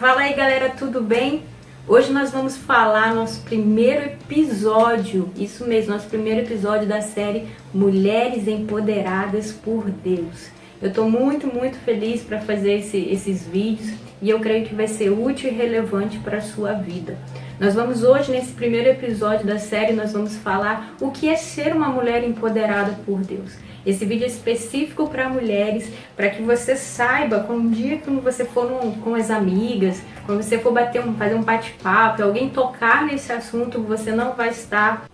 Fala aí galera, tudo bem? Hoje nós vamos falar nosso primeiro episódio, isso mesmo, nosso primeiro episódio da série Mulheres Empoderadas por Deus. Eu tô muito, muito feliz para fazer esse, esses vídeos e eu creio que vai ser útil e relevante para a sua vida. Nós vamos hoje, nesse primeiro episódio da série, nós vamos falar o que é ser uma mulher empoderada por Deus. Esse vídeo é específico para mulheres, para que você saiba, quando um dia quando você for com as amigas, quando você for bater um, fazer um bate-papo, alguém tocar nesse assunto, você não vai estar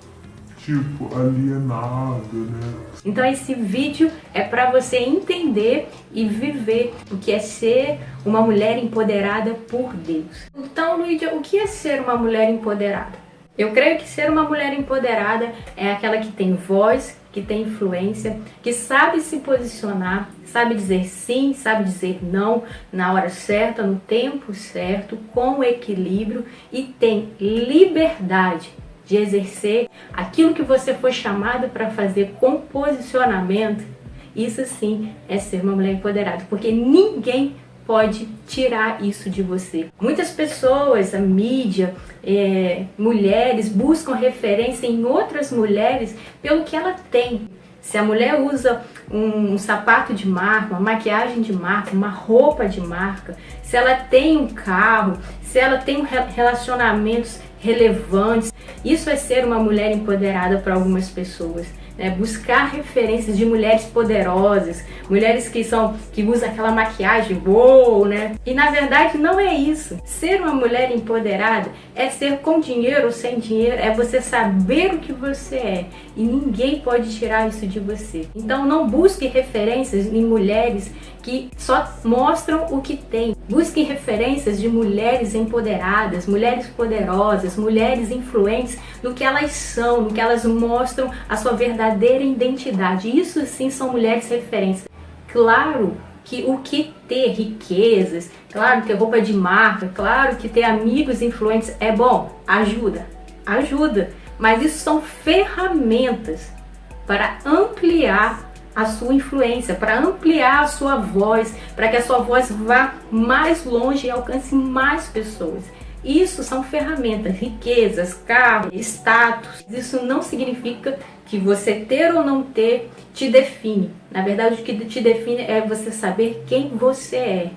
tipo alienado, né? Então esse vídeo é para você entender e viver o que é ser uma mulher empoderada por Deus. Então, Luídia, o que é ser uma mulher empoderada? Eu creio que ser uma mulher empoderada é aquela que tem voz, que tem influência, que sabe se posicionar, sabe dizer sim, sabe dizer não na hora certa, no tempo certo, com equilíbrio e tem liberdade de exercer aquilo que você foi chamada para fazer com posicionamento. Isso sim é ser uma mulher empoderada, porque ninguém pode tirar isso de você. Muitas pessoas, a mídia, é, mulheres buscam referência em outras mulheres pelo que ela tem. Se a mulher usa um, um, sapato de marca, uma maquiagem de marca, uma roupa de marca, se ela tem um carro, se ela tem relacionamentos relevantes, isso é ser uma mulher empoderada para algumas pessoas né? buscar referências de mulheres poderosas, mulheres que são que usam aquela maquiagem boa, né? E na verdade não é isso. Ser uma mulher empoderada é ser com dinheiro ou sem dinheiro, é você saber o que você é e ninguém pode tirar isso de você. Então não busque referências em mulheres que só mostram o que tem. Busque referências de mulheres empoderadas, mulheres poderosas, mulheres influentes no que elas são, no que elas mostram a sua verdadeira identidade. Isso sim são mulheres referências. Claro que o que ter riquezas, claro que roupa de marca, claro que ter amigos influentes é bom, ajuda, ajuda, mas isso são ferramentas para ampliar a sua influência, para ampliar a sua voz, para que a sua voz vá mais longe e alcance mais pessoas. Isso são ferramentas, riquezas, carro, status. Isso não significa que você ter ou não ter te define. Na verdade, o que te define é você saber quem você é.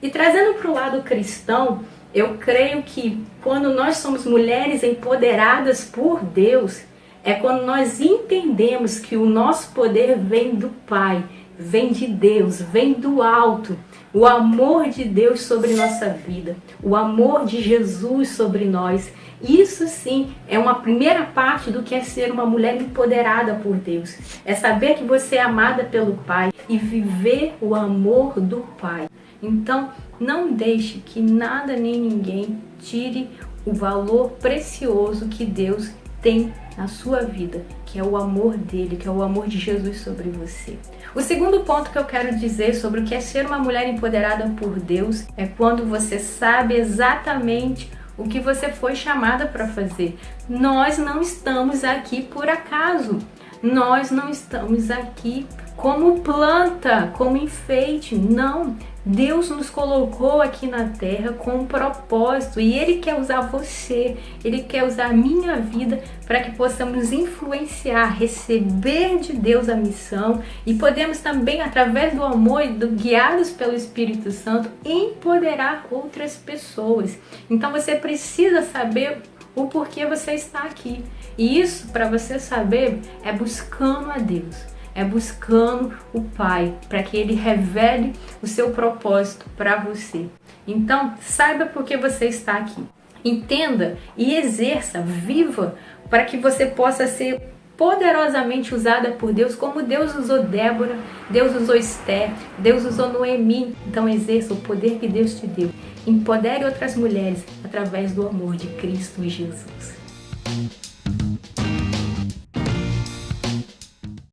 E trazendo para o lado cristão, eu creio que quando nós somos mulheres empoderadas por Deus, é quando nós entendemos que o nosso poder vem do Pai, vem de Deus, vem do alto. O amor de Deus sobre nossa vida, o amor de Jesus sobre nós. Isso sim é uma primeira parte do que é ser uma mulher empoderada por Deus. É saber que você é amada pelo Pai e viver o amor do Pai. Então, não deixe que nada nem ninguém tire o valor precioso que Deus tem na sua vida, que é o amor dele, que é o amor de Jesus sobre você. O segundo ponto que eu quero dizer sobre o que é ser uma mulher empoderada por Deus é quando você sabe exatamente o que você foi chamada para fazer. Nós não estamos aqui por acaso. Nós não estamos aqui como planta, como enfeite. Não. Deus nos colocou aqui na terra com um propósito e Ele quer usar você, Ele quer usar a minha vida para que possamos influenciar, receber de Deus a missão e podemos também, através do amor, do, guiados pelo Espírito Santo, empoderar outras pessoas. Então você precisa saber o porquê você está aqui. E isso, para você saber, é buscando a Deus é buscando o Pai para que ele revele o seu propósito para você. Então, saiba por que você está aqui. Entenda e exerça, viva para que você possa ser poderosamente usada por Deus, como Deus usou Débora, Deus usou Esther, Deus usou Noemi. Então exerça o poder que Deus te deu. Empodere outras mulheres através do amor de Cristo Jesus.